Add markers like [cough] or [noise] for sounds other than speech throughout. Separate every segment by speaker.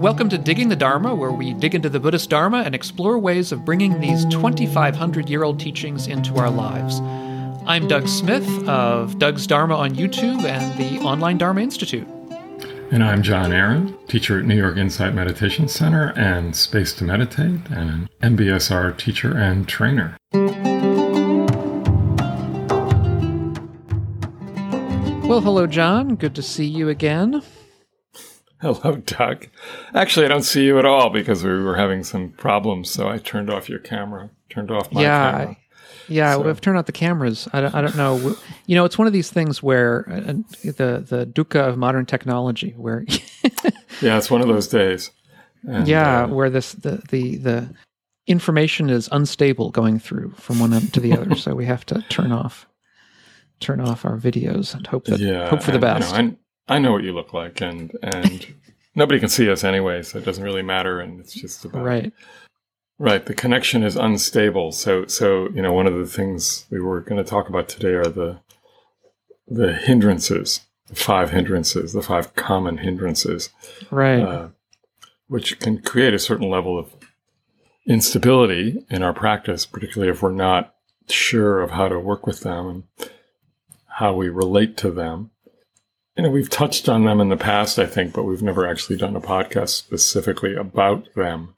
Speaker 1: Welcome to Digging the Dharma, where we dig into the Buddhist Dharma and explore ways of bringing these 2,500 year old teachings into our lives. I'm Doug Smith of Doug's Dharma on YouTube and the Online Dharma Institute.
Speaker 2: And I'm Jon Aaron, teacher at New York Insight Meditation Center and Space to Meditate, and an MBSR teacher and trainer.
Speaker 1: Well, hello, Jon. Good to see you again. [laughs]
Speaker 2: Hello, Doug. Actually, I don't see you at all because we were having some problems, so I turned off your camera, turned off my
Speaker 1: yeah,
Speaker 2: camera.
Speaker 1: Yeah,
Speaker 2: So-
Speaker 1: we've turned out the cameras. I don't, I don't know. You know, it's one of these things where uh, the the dukkha of modern technology, where [laughs]
Speaker 2: Yeah, it's one of those days. And,
Speaker 1: yeah,
Speaker 2: uh,
Speaker 1: where this the, the the information is unstable going through from one end to the other. [laughs] so we have to turn off turn off our videos and hope that
Speaker 2: yeah,
Speaker 1: hope for the best.
Speaker 2: You know, I, know what you look like, and and [laughs] nobody can see us anyway, so it doesn't really matter. And it's just about
Speaker 1: right.
Speaker 2: Right, the connection is unstable. So, so you know, one of the things we were going to talk about today are the the hindrances, the five hindrances, the five common hindrances,
Speaker 1: Right.
Speaker 2: uh, which can create a certain level of instability in our practice, particularly if we're not sure of how to work with them and how we relate to them. You know, we've touched on them in the past, I think, but we've never actually done a podcast specifically about them.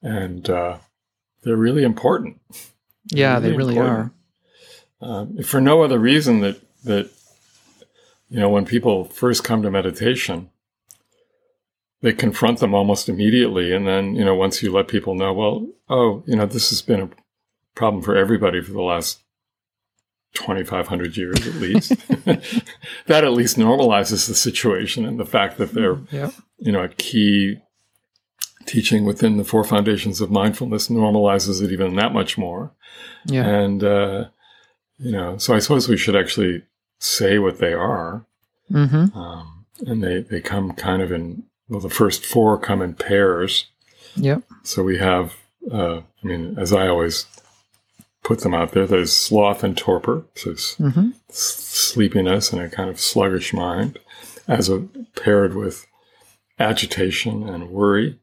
Speaker 2: And uh, they're really important.
Speaker 1: yeah, they
Speaker 2: really
Speaker 1: really
Speaker 2: important.
Speaker 1: are.
Speaker 2: Um, for no other reason that that you know when people first come to meditation, they confront them almost immediately, and then you know once you let people know, well, oh, you know this has been a problem for everybody for the last twenty five hundred years at least. [laughs] that at least normalizes the situation and the fact that they're
Speaker 1: Yeah.
Speaker 2: you know a key teaching within the four foundations of mindfulness normalizes it even that much more.
Speaker 1: Yeah.
Speaker 2: And, uh, you know, so I suppose we should actually say what they are.
Speaker 1: Mm-hmm.
Speaker 2: Um, and they, they come kind of in, well, the first four come in pairs.
Speaker 1: Yep.
Speaker 2: So we have, uh, I mean, as I always put them out there, there's sloth and torpor. So
Speaker 1: Mm-hmm.
Speaker 2: sleepiness and a kind of sluggish mind as a paired with agitation and worry.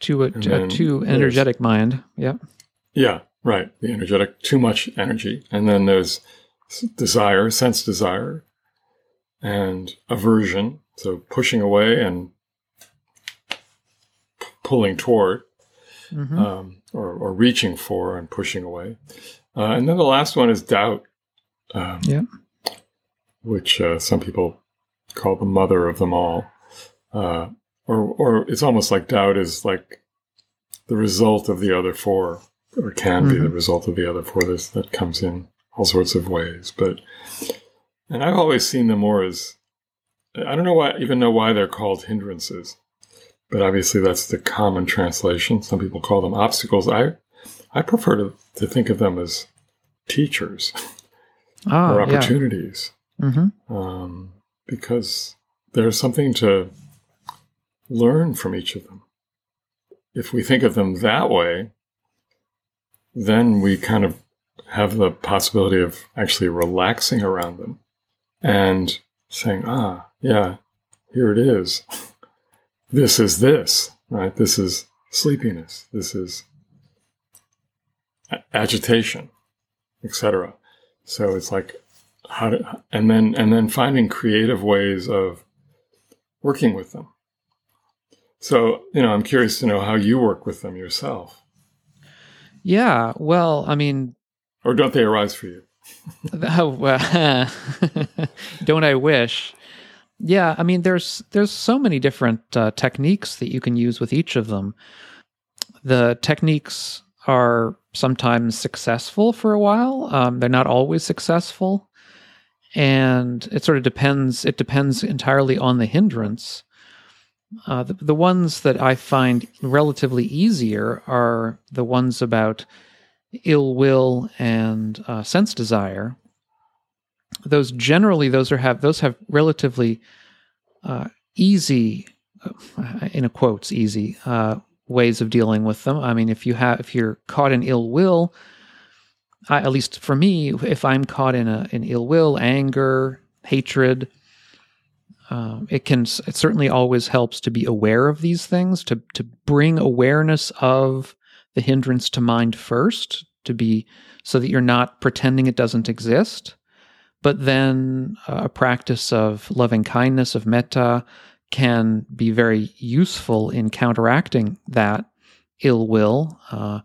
Speaker 1: To a,
Speaker 2: And
Speaker 1: a too energetic mind. Yep.
Speaker 2: Yeah, right. The energetic, too much energy. And then there's desire, sense desire, and aversion. So pushing away and p- pulling toward,
Speaker 1: Mm-hmm.
Speaker 2: um, or, or reaching for and pushing away. Uh, and then the last one is doubt, um,
Speaker 1: Yeah.
Speaker 2: which uh, some people call the mother of them all. Uh, or, or it's almost like doubt is like the result of the other four, or can be the
Speaker 1: Mhm.
Speaker 2: result of the other four. This, that comes in all sorts of ways. But, and I've always seen them more as, I don't know why, even know why they're called hindrances, but obviously that's the common translation. Some people call them obstacles. I, I prefer to, to think of them as teachers
Speaker 1: Ah,
Speaker 2: or
Speaker 1: yeah.
Speaker 2: opportunities
Speaker 1: Mm-hmm.
Speaker 2: um, because there's something to learn from each of them. If we think of them that way, then we kind of have the possibility of actually relaxing around them and saying, ah, yeah, here it is. [laughs] This is this, right? This is sleepiness. This is agitation, etc. So it's like how to, and then and then finding creative ways of working with them. So you know, I'm curious to know how you work with them yourself,
Speaker 1: Yeah. Well, I mean,
Speaker 2: or don't they arise for you?
Speaker 1: Oh, [laughs] well, [laughs] don't I wish? Yeah, I mean, there's there's so many different uh, techniques that you can use with each of them. The techniques are sometimes successful for a while. Um, they're not always successful, and it sort of depends. It depends entirely on the hindrance. Uh, the, the ones that I find relatively easier are the ones about ill will and uh, sense desire those generally those are have those have relatively uh, easy uh, in a quotes easy uh, ways of dealing with them. I mean if you have if you're caught in ill will I, at least for me if i'm caught in a in ill will anger hatred Um, it can it certainly always helps to be aware of these things to to bring awareness of the hindrance to mind first to be so that you're not pretending it doesn't exist but then uh, a practice of loving kindness of metta can be very useful in counteracting that ill will uh,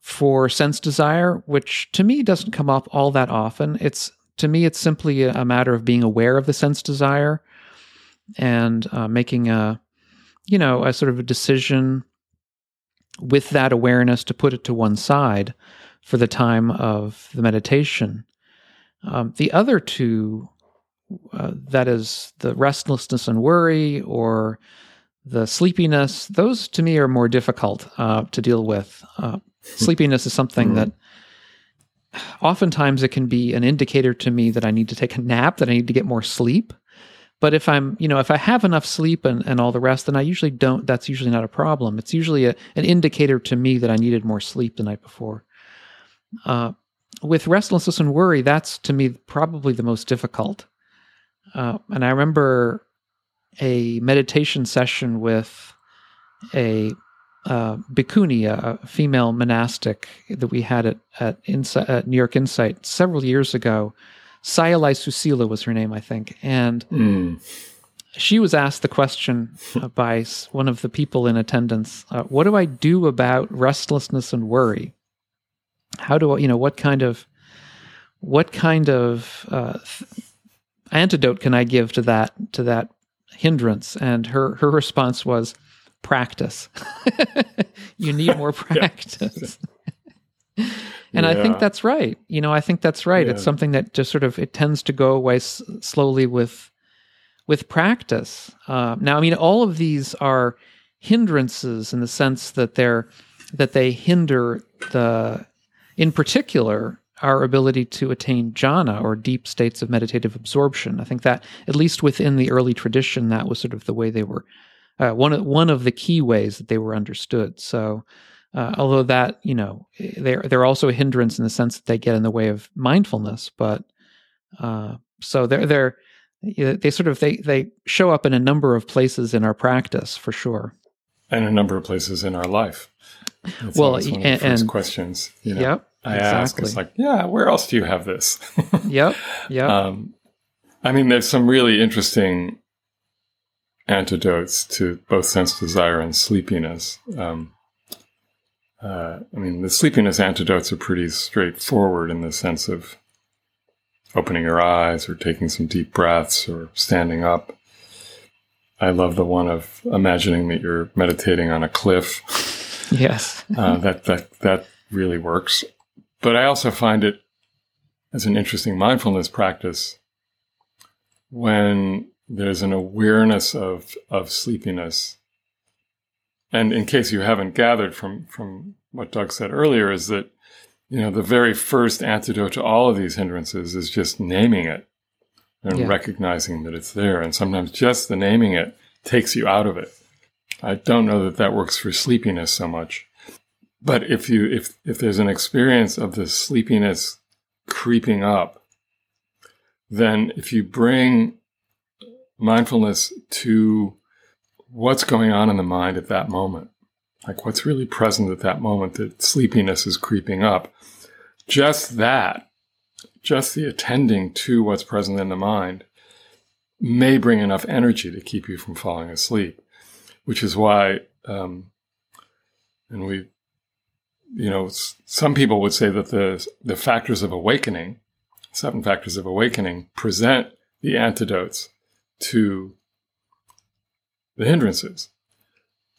Speaker 1: for sense desire which to me doesn't come up all that often it's to me, it's simply a, matter of being aware of the sense desire and uh, making a, you know, a sort of a decision with that awareness to put it to one side for the time of the meditation. Um, the other two, uh, that is the restlessness and worry or the sleepiness, those to me are more difficult uh, to deal with. Uh, [laughs] sleepiness is something mm-hmm. that oftentimes it can be an indicator to me that I need to take a nap, that I need to get more sleep. But if I'm, you know, if I have enough sleep and, and all the rest, then I usually don't, that's usually not a problem. It's usually a, an indicator to me that I needed more sleep the night before. Uh, with restlessness and worry, that's to me probably the most difficult. Uh, and I remember a meditation session with a uh, Bhikkhuni, a female monastic that we had at at, Insight, at New York Insight several years ago. Sayalai Susila was her name, I think, and mm. she was asked the question uh, [laughs] by one of the people in attendance: uh, "What do I do about restlessness and worry? How do I, you know, what kind of what kind of uh, th- antidote can I give to that to that hindrance?" And her her response was practice. [laughs] you need more [laughs] practice. [laughs] and yeah. I think that's right. You know, I think that's right. Yeah. It's something that just sort of it tends to go away s- slowly with with practice. Uh, now, I mean, all of these are hindrances in the sense that they're that they hinder the, in particular, our ability to attain jhana or deep states of meditative absorption. I think that, at least within the early tradition, that was sort of the way they were uh, one of one of the key ways that they were understood. So, uh, although that you know they're they're also a hindrance in the sense that they get in the way of mindfulness, but uh, so they're they're they sort of they they show up in a number of places in our practice for sure,
Speaker 2: and a number of places in our life. That's
Speaker 1: well,
Speaker 2: one
Speaker 1: and,
Speaker 2: and questions. You know,
Speaker 1: yep,
Speaker 2: I
Speaker 1: exactly.
Speaker 2: ask. It's like, yeah, where else do you have this? [laughs]
Speaker 1: yep, yep.
Speaker 2: Um, I mean, there's some really interesting antidotes to both sense desire and sleepiness. Um, uh, I mean, the sleepiness antidotes are pretty straightforward in the sense of opening your eyes or taking some deep breaths or standing up. I love the one of imagining that you're meditating on a cliff. [laughs]
Speaker 1: Yes.
Speaker 2: uh, that, that, that really works. But I also find it as an interesting mindfulness practice when there's an awareness of of sleepiness. And in case you haven't gathered from from what Doug said earlier, is that you know the very first antidote to all of these hindrances is just naming it and yeah. recognizing that it's there. And sometimes just the naming it takes you out of it. I don't know that that works for sleepiness so much. But if you if if there's an experience of the sleepiness creeping up, then if you bring mindfulness to what's going on in the mind at that moment. Like what's really present at that moment that sleepiness is creeping up. Just that, just the attending to what's present in the mind may bring enough energy to keep you from falling asleep, which is why, um, and we, you know, some people would say that the, the factors of awakening, seven factors of awakening, present the antidotes to the hindrances.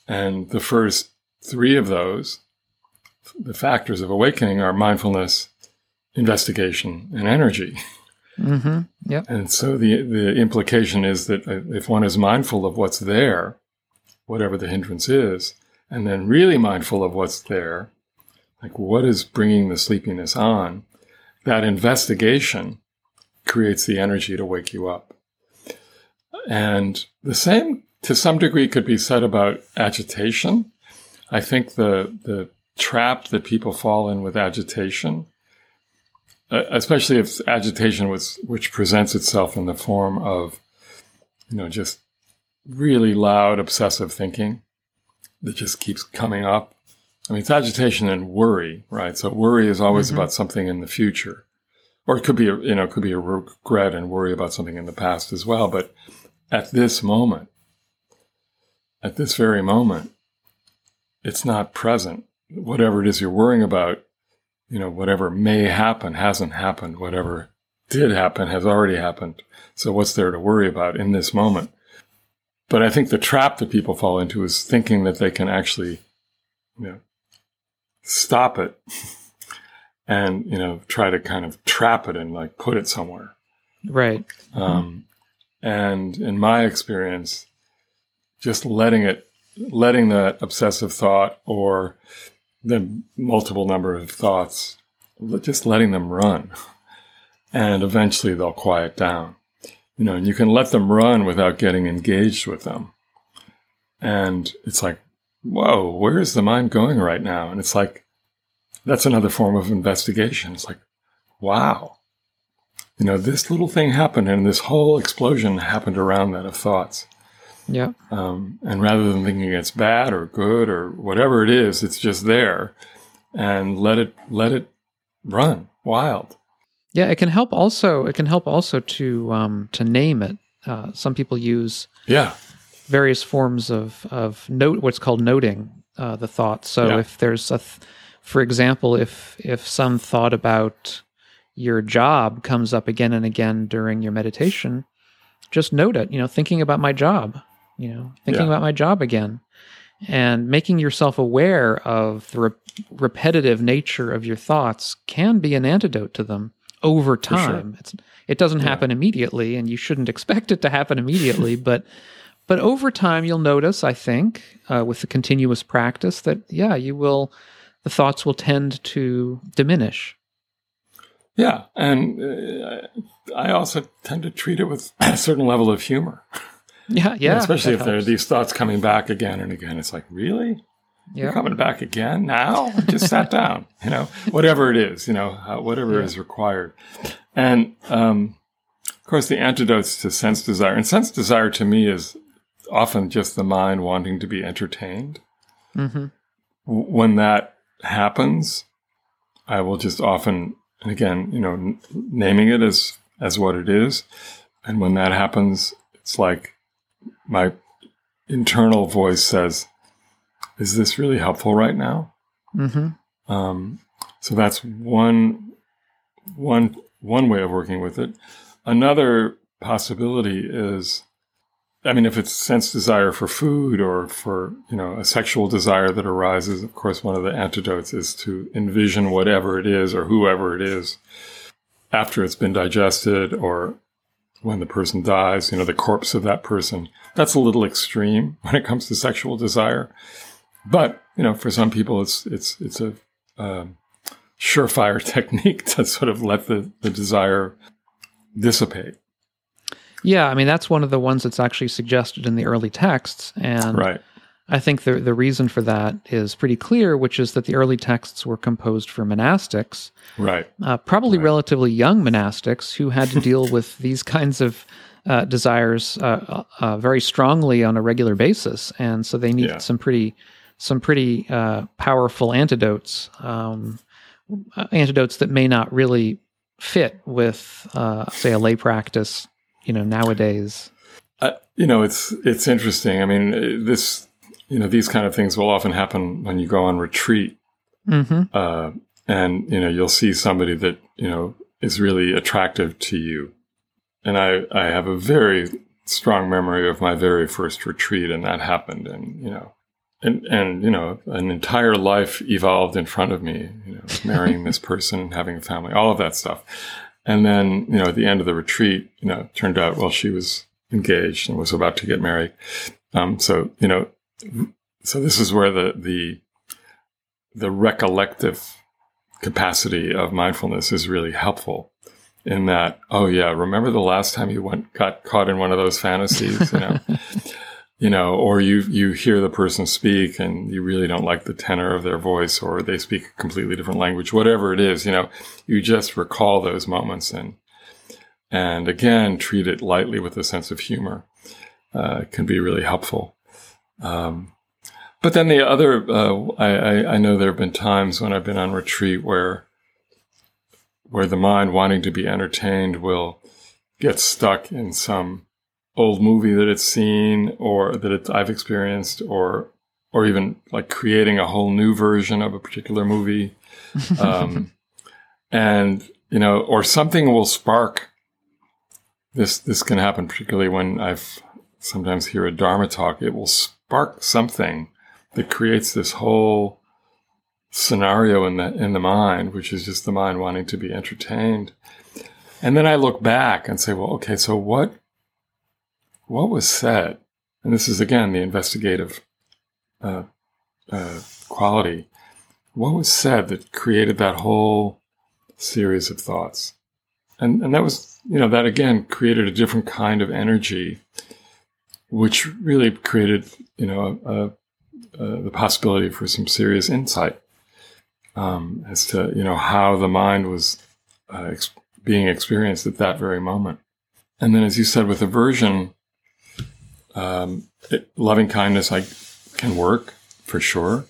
Speaker 2: And the first three of those, the factors of awakening, are mindfulness, investigation, and energy.
Speaker 1: Mm-hmm. Yep.
Speaker 2: And so the the implication is that if one is mindful of what's there, whatever the hindrance is, and then really mindful of what's there, like what is bringing the sleepiness on, that investigation creates the energy to wake you up. And the same, to some degree, could be said about agitation. I think the, the trap that people fall in with agitation, uh, especially if agitation was, which presents itself in the form of you know, just really loud, obsessive thinking that just keeps coming up. I mean, it's agitation and worry, right? So worry is always
Speaker 1: Mhm.
Speaker 2: about something in the future, or it could be, a, you know, it could be a regret and worry about something in the past as well. But at this moment, at this very moment, it's not present. Whatever it is you're worrying about, you know, whatever may happen hasn't happened. Whatever did happen has already happened. So what's there to worry about in this moment? But I think the trap that people fall into is thinking that they can actually, you know, stop it [laughs] and, you know, try to kind of trap it and like put it somewhere.
Speaker 1: Right.
Speaker 2: Um, and in my experience, just letting it, letting that obsessive thought or the multiple number of thoughts, just letting them run. [laughs] And eventually they'll quiet down. You know, and you can let them run without getting engaged with them. And it's like, whoa, where is the mind going right now? And it's like, that's another form of investigation. It's like, wow, you know, this little thing happened and this whole explosion happened around that of thoughts.
Speaker 1: Yeah.
Speaker 2: Um, and rather than thinking it's bad or good or whatever it is, it's just there and let it, let it run wild.
Speaker 1: Yeah. It can help also. It can help also to um, to name it. Uh, some people use
Speaker 2: Yeah.
Speaker 1: various forms of of note what's called noting uh, the thoughts. So
Speaker 2: Yeah.
Speaker 1: if there's a, th- for example, if if some thought about your job comes up again and again during your meditation, just note it. You know, thinking about my job. You know, thinking
Speaker 2: Yeah.
Speaker 1: about my job again, and making yourself aware of the re- repetitive nature of your thoughts can be an antidote to them over
Speaker 2: For sure.
Speaker 1: time. It's it doesn't
Speaker 2: Yeah.
Speaker 1: happen immediately, and you shouldn't expect it to happen immediately, [laughs] but but over time, you'll notice, I think, uh, with the continuous practice, that yeah, you will, the thoughts will tend to diminish.
Speaker 2: Yeah. And uh, I also tend to treat it with [clears throat] a certain level of humor.
Speaker 1: Yeah, yeah. [laughs]
Speaker 2: Especially if there are these thoughts coming back again and again. It's like, really? You're coming back again now? Just sat down, [laughs] you know, whatever it is, you know, uh, whatever
Speaker 1: Yeah.
Speaker 2: is required. And, um, of course, the antidotes to sense desire, and sense desire to me is often just the mind wanting to be entertained.
Speaker 1: hmm
Speaker 2: When that happens, I will just often, and again, you know, n- naming it as, as what it is. And when that happens, it's like my internal voice says, is this really helpful right now?
Speaker 1: hmm
Speaker 2: Um, so that's one, one, one way of working with it. Another possibility is, I mean, if it's sense desire for food or for, you know, a sexual desire that arises, of course, one of the antidotes is to envision whatever it is or whoever it is after it's been digested or when the person dies, you know, the corpse of that person. That's a little extreme [laughs] when it comes to sexual desire. But, you know, for some people, it's, it's, it's a, um, surefire [laughs] technique to sort of let the, the desire dissipate.
Speaker 1: Yeah, I mean that's one of the ones that's actually suggested in the early texts, and
Speaker 2: Right.
Speaker 1: I think the the reason for that is pretty clear, which is that the early texts were composed for monastics,
Speaker 2: Right.
Speaker 1: uh, probably
Speaker 2: Right.
Speaker 1: relatively young monastics who had to deal with [laughs] these kinds of uh, desires uh, uh, very strongly on a regular basis, and so they needed
Speaker 2: Yeah.
Speaker 1: some pretty some pretty uh, powerful antidotes, um, uh, antidotes that may not really fit with, uh, say, a lay practice. You know, nowadays.
Speaker 2: Uh, you know, it's it's interesting. I mean, uh, this you know these kind of things will often happen when you go on retreat,
Speaker 1: hmm
Speaker 2: uh, and you know you'll see somebody that you know is really attractive to you. And I I have a very strong memory of my very first retreat, and that happened, and you know. And, and you know an entire life evolved in front of me you know [laughs] marrying this person having a family all of that stuff and then you know at the end of the retreat you know it turned out well she was engaged and was about to get married. Um, so you know, so this is where the the the recollective capacity of mindfulness is really helpful. In that, oh yeah, remember the last time you went got caught in one of those fantasies, you know, [laughs] you know, or you you hear the person speak and you really don't like the tenor of their voice, or they speak a completely different language, whatever it is, you know, you just recall those moments and and again treat it lightly with a sense of humor uh, can be really helpful. Um, but then the other, uh, I, I, know there have been times when I've been on retreat where where the mind wanting to be entertained will get stuck in some old movie that it's seen or that it, I've experienced or or even like creating a whole new version of a particular movie. [laughs] Um, and, you know, or something will spark this, this can happen particularly when I've sometimes hear a Dharma talk. It will spark something that creates this whole scenario in the, in the mind, which is just the mind wanting to be entertained. And then I look back and say, well, okay, so what, what was said? And this is again the investigative uh, uh, quality. What was said that created that whole series of thoughts? And, and that was, you know, that again created a different kind of energy, which really created, you know, a, a, the possibility for some serious insight um, as to, you know, how the mind was uh, ex- being experienced at that very moment. And then, as you said, with aversion, um, it, loving kindness, I can work for sure.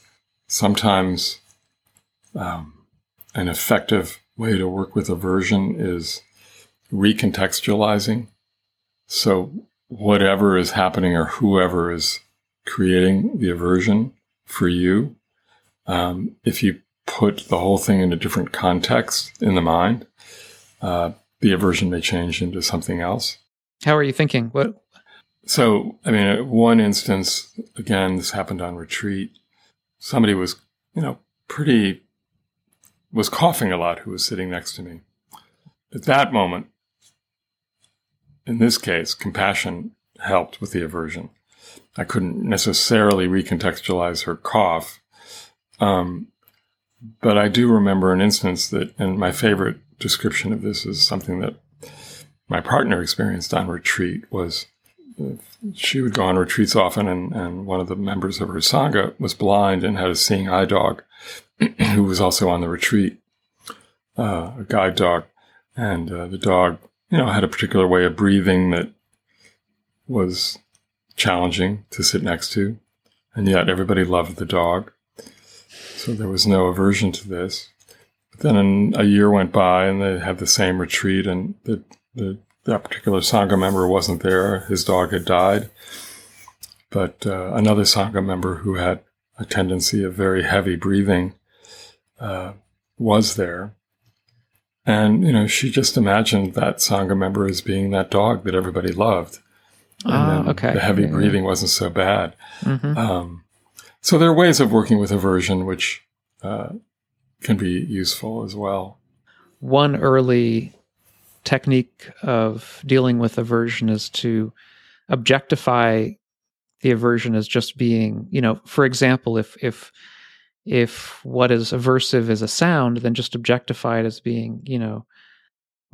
Speaker 2: Sometimes um, an effective way to work with aversion is recontextualizing. So, whatever is happening or whoever is creating the aversion for you, um, if you put the whole thing in a different context in the mind, uh, the aversion may change into something else.
Speaker 1: How are you thinking? What
Speaker 2: so, I mean, one instance, again, this happened on retreat. Somebody was, you know, pretty, was coughing a lot who was sitting next to me. At that moment, in this case, compassion helped with the aversion. I couldn't necessarily recontextualize her cough. Um, but I do remember an instance that, and my favorite description of this is something that my partner experienced on retreat was she would go on retreats often, and, and one of the members of her sangha was blind and had a seeing eye dog, [clears throat] who was also on the retreat, uh, a guide dog, and uh, the dog, you know, had a particular way of breathing that was challenging to sit next to, and yet everybody loved the dog, so there was no aversion to this. But then a year went by, and they had the same retreat, and the the that particular Sangha member wasn't there. His dog had died. But uh, another Sangha member who had a tendency of very heavy breathing uh, was there. And, you know, she just imagined that Sangha member as being that dog that everybody loved.
Speaker 1: Ah, okay.
Speaker 2: The heavy breathing wasn't so bad.
Speaker 1: Mm-hmm.
Speaker 2: Um, so there are ways of working with aversion which uh, can be useful as well.
Speaker 1: One early technique of dealing with aversion is to objectify the aversion as just being, you know, for example, if if if what is aversive is a sound, then just objectify it as being, you know,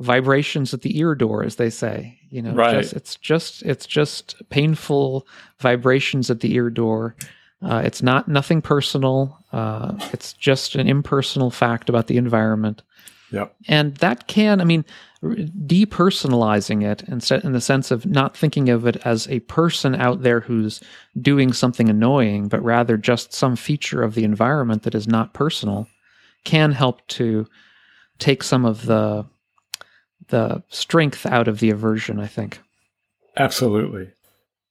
Speaker 1: vibrations at the ear door, as they say. You know,
Speaker 2: right.
Speaker 1: just, it's just it's just painful vibrations at the ear door. Uh, it's not nothing personal. Uh, it's just an impersonal fact about the environment.
Speaker 2: Yep.
Speaker 1: And that can, I mean, depersonalizing it instead in the sense of not thinking of it as a person out there who's doing something annoying, but rather just some feature of the environment that is not personal, can help to take some of the the strength out of the aversion. I think.
Speaker 2: Absolutely,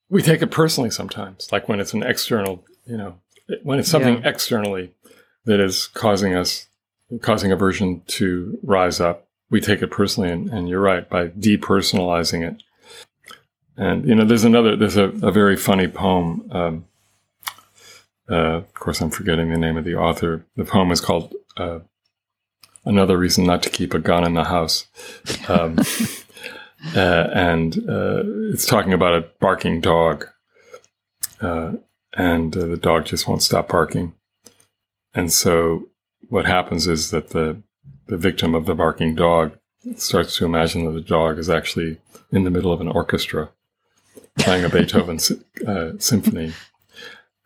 Speaker 2: we take it personally sometimes, like when it's an external, you know, when it's something
Speaker 1: Yeah.
Speaker 2: externally that is causing us causing aversion to rise up we take it personally and, and you're right by depersonalizing it. And you know there's another there's a, a very funny poem um, uh, of course i'm forgetting the name of the author. The poem is called uh, another reason not to keep a gun in the house. Um, [laughs] uh, and uh, it's talking about a barking dog. Uh, and uh, the dog just won't stop barking. And so what happens is that the the victim of the barking dog starts to imagine that the dog is actually in the middle of an orchestra playing a Beethoven uh, symphony.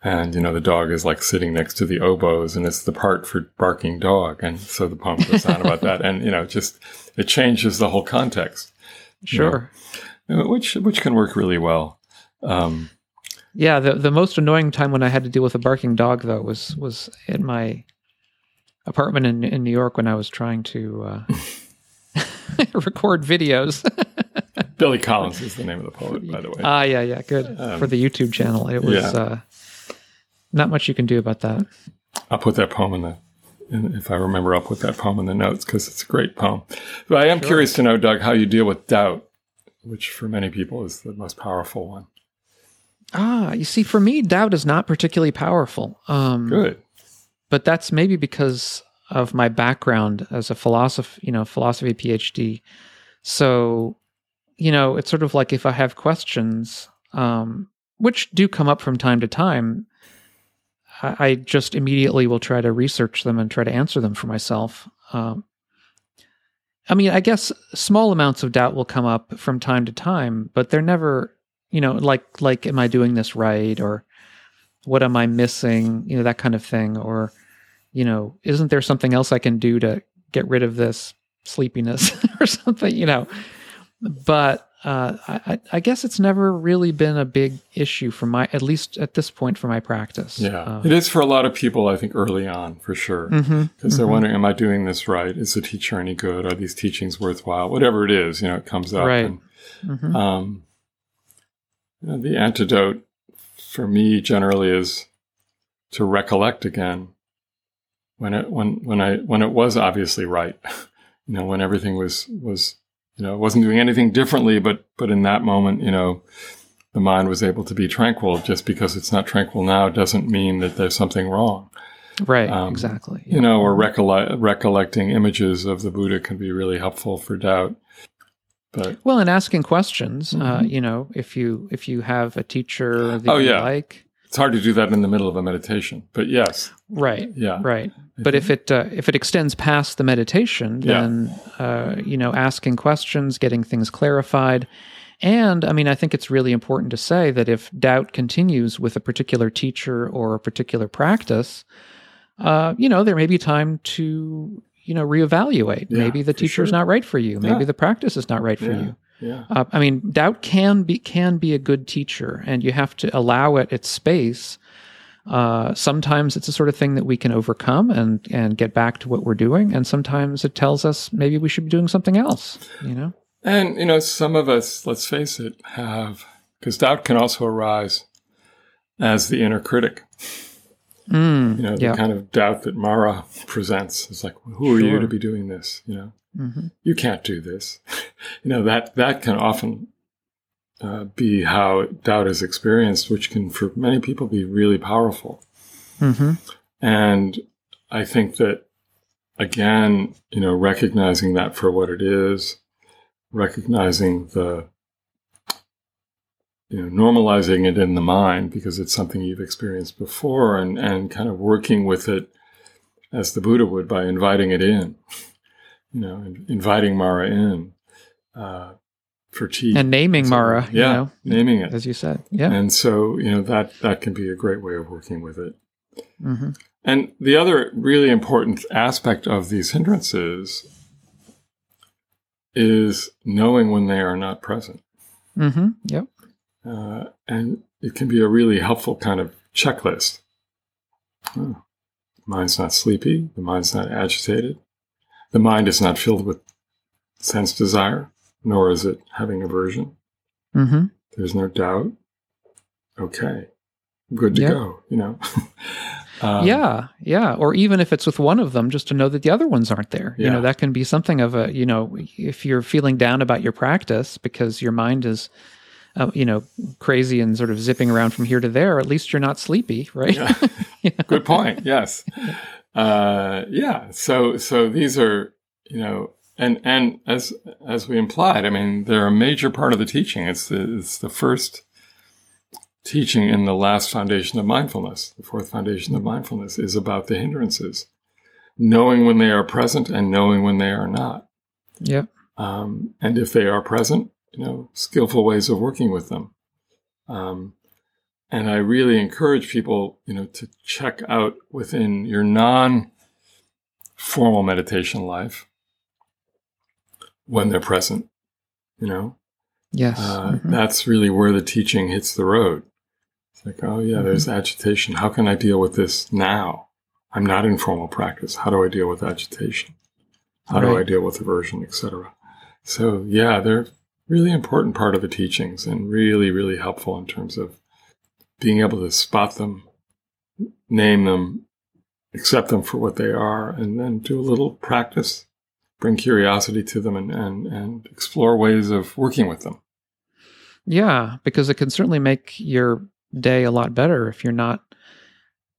Speaker 2: And, you know, the dog is like sitting next to the oboes and it's the part for barking dog. And so the poem goes on about that. And, you know, just it changes the whole context,
Speaker 1: Sure.
Speaker 2: uh, which, which can work really well. Um,
Speaker 1: Yeah, the the most annoying time when I had to deal with a barking dog though was was in my apartment in in New York when I was trying to uh, [laughs] record videos. [laughs]
Speaker 2: Billy Collins is the name of the poet, by the way.
Speaker 1: Ah, yeah, yeah, good
Speaker 2: Um,
Speaker 1: for the YouTube channel. It was
Speaker 2: yeah.
Speaker 1: uh, not much you can do about that.
Speaker 2: I'll put that poem in the, in, if I remember, I'll put that poem in the notes because it's a great poem. But I am curious to know, Doug, how you deal with doubt, which for many people is the most powerful one.
Speaker 1: Ah, you see, for me, doubt is not particularly powerful. Um,
Speaker 2: Good.
Speaker 1: But that's maybe because of my background as a philosophy, you know, philosophy PhD. So, you know, it's sort of like if I have questions, um, which do come up from time to time, I, I just immediately will try to research them and try to answer them for myself. Um, I mean, I guess small amounts of doubt will come up from time to time, but they're never, you know, like like, am I doing this right or what am I missing? You know, that kind of thing. Or, you know, isn't there something else I can do to get rid of this sleepiness [laughs] or something, you know? But uh, I, I- guess it's never really been a big issue for my, at least at this point for my practice.
Speaker 2: Yeah.
Speaker 1: Uh,
Speaker 2: it is for a lot of people, I think, early on, for sure. Because
Speaker 1: mhm,
Speaker 2: they're
Speaker 1: mhm.
Speaker 2: wondering, am I doing this right? Is the teacher any good? Are these teachings worthwhile? Whatever it is, you know, it comes up.
Speaker 1: Right.
Speaker 2: And,
Speaker 1: Mhm.
Speaker 2: um, you know, the antidote for me generally is to recollect again when it when when I when it was obviously right. [laughs] You know, when everything was was you know, wasn't doing anything differently, but but in that moment, you know, the mind was able to be tranquil. Just because it's not tranquil now doesn't mean that there's something wrong.
Speaker 1: Right.
Speaker 2: um,
Speaker 1: exactly.
Speaker 2: You know, or recolle- recollecting images of the Buddha can be really helpful for doubt. But
Speaker 1: Well, and asking questions, uh,
Speaker 2: Mhm.
Speaker 1: you know, if you if you have a teacher that
Speaker 2: Oh,
Speaker 1: you
Speaker 2: yeah.
Speaker 1: like,
Speaker 2: it's hard to do that in the middle of a meditation. But yes,
Speaker 1: right,
Speaker 2: yeah,
Speaker 1: right. But if it uh, if it extends past the meditation,
Speaker 2: Yeah.
Speaker 1: then uh, you know, asking questions, getting things clarified, and I mean, I think it's really important to say that if doubt continues with a particular teacher or a particular practice, uh, you know, there may be time to you know reevaluate.
Speaker 2: Yeah,
Speaker 1: maybe the teacher is
Speaker 2: sure.
Speaker 1: not right for you. Maybe
Speaker 2: Yeah.
Speaker 1: the practice is not right for
Speaker 2: Yeah.
Speaker 1: you.
Speaker 2: yeah,
Speaker 1: Uh, I mean, doubt can be can be a good teacher, and you have to allow it its space. Uh, sometimes it's the sort of thing that we can overcome and and get back to what we're doing, and sometimes it tells us maybe we should be doing something else. You know,
Speaker 2: and you know, some of us, let's face it, have because doubt can also arise as the inner critic.
Speaker 1: Mm,
Speaker 2: You know,
Speaker 1: yeah,
Speaker 2: the kind of doubt that Mara presents. It's like, who are you
Speaker 1: Sure.
Speaker 2: to be doing this? You know,
Speaker 1: hmm
Speaker 2: you can't do this. [laughs] you know that that can often uh, be how doubt is experienced, which can for many people be really powerful.
Speaker 1: hmm
Speaker 2: And I think that, again, you know, recognizing that for what it is, recognizing the, you know, normalizing it in the mind because it's something you've experienced before and, and kind of working with it as the Buddha would by inviting it in, [laughs] you know, inviting Mara in uh, for tea.
Speaker 1: and naming
Speaker 2: So,
Speaker 1: Mara,
Speaker 2: yeah,
Speaker 1: you know,
Speaker 2: naming it.
Speaker 1: as you said, yeah,
Speaker 2: And so, you know, that, that can be a great way of working with it.
Speaker 1: hmm
Speaker 2: And the other really important aspect of these hindrances is knowing when they are not present.
Speaker 1: hmm yep,
Speaker 2: Uh, and it can be a really helpful kind of checklist. Oh, the mind's not sleepy. The mind's not agitated. The mind is not filled with sense desire, nor is it having aversion.
Speaker 1: hmm
Speaker 2: There's no doubt. Okay, good to
Speaker 1: Yeah.
Speaker 2: go, you know? [laughs] Um,
Speaker 1: yeah, yeah. Or even if it's with one of them, just to know that the other ones aren't there. You know, that can be something of a, you know, if you're feeling down about your practice because your mind is, uh, you know, crazy and sort of zipping around from here to there, at least you're not sleepy, right? [laughs]
Speaker 2: Yeah. Good point. Yes. Uh, yeah. So so these are you know and and as as we implied, I mean they're a major part of the teaching. It's the it's the first teaching in the last foundation of mindfulness. The fourth foundation of mindfulness is about the hindrances, knowing when they are present and knowing when they are not.
Speaker 1: Yep.
Speaker 2: Um, and if they are present, you know, skillful ways of working with them. Um, and I really encourage people, you know, to check out within your non-formal meditation life when they're present, you know,
Speaker 1: Yes.
Speaker 2: uh,
Speaker 1: Mhm.
Speaker 2: that's really where the teaching hits the road. It's like, oh yeah, there's agitation. How can I deal with this now? I'm not in formal practice. How do I deal with agitation? How do I deal with aversion, etc. So yeah, they're really important part of the teachings and really, really helpful in terms of being able to spot them, name them, accept them for what they are, and then do a little practice, bring curiosity to them, and and, and explore ways of working with them.
Speaker 1: Yeah, because it can certainly make your day a lot better if you're not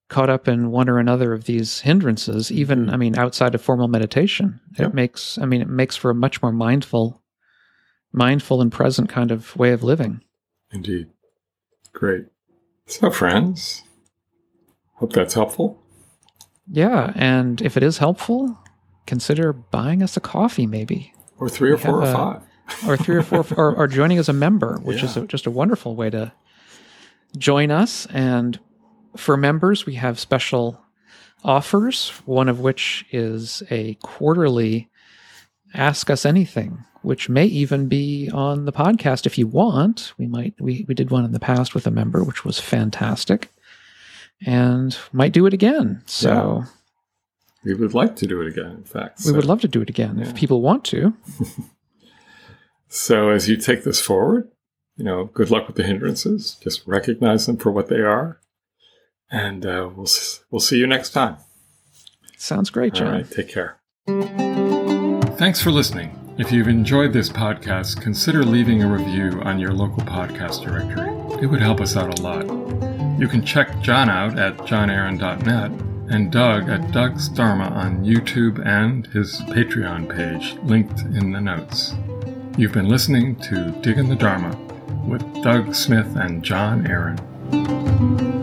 Speaker 1: caught up in one or another of these hindrances, even,
Speaker 2: Mhm.
Speaker 1: I mean, outside of formal meditation. It makes, I mean, it makes for a much more mindful, mindful and present kind of way of living.
Speaker 2: Indeed. Great. So, friends, hope that's helpful.
Speaker 1: Yeah. And if it is helpful, consider buying us a coffee, maybe,
Speaker 2: Or three or
Speaker 1: We
Speaker 2: four or
Speaker 1: a-
Speaker 2: five.
Speaker 1: or three or four, or, or joining as a member, which is a, just a wonderful way to join us. And for members, we have special offers, one of which is a quarterly Ask Us Anything, which may even be on the podcast if you want. We might, we, we did one in the past with a member, which was fantastic. And might do it again. So
Speaker 2: We would like to do it again, in fact.
Speaker 1: we
Speaker 2: So-
Speaker 1: would love to do it again
Speaker 2: Yeah.
Speaker 1: if people want to. [laughs]
Speaker 2: So, as you take this forward, you know, good luck with the hindrances. Just recognize them for what they are. And uh, we'll, we'll see you next time.
Speaker 1: Sounds great, Jon.
Speaker 2: All right. Take care. Thanks for listening. If you've enjoyed this podcast, consider leaving a review on your local podcast directory. It would help us out a lot. You can check Jon out at johnaaron.net and Doug at Doug's Dharma on YouTube and his Patreon page, linked in the notes. You've been listening to Digging the Dharma with Doug Smith and Jon Aaron.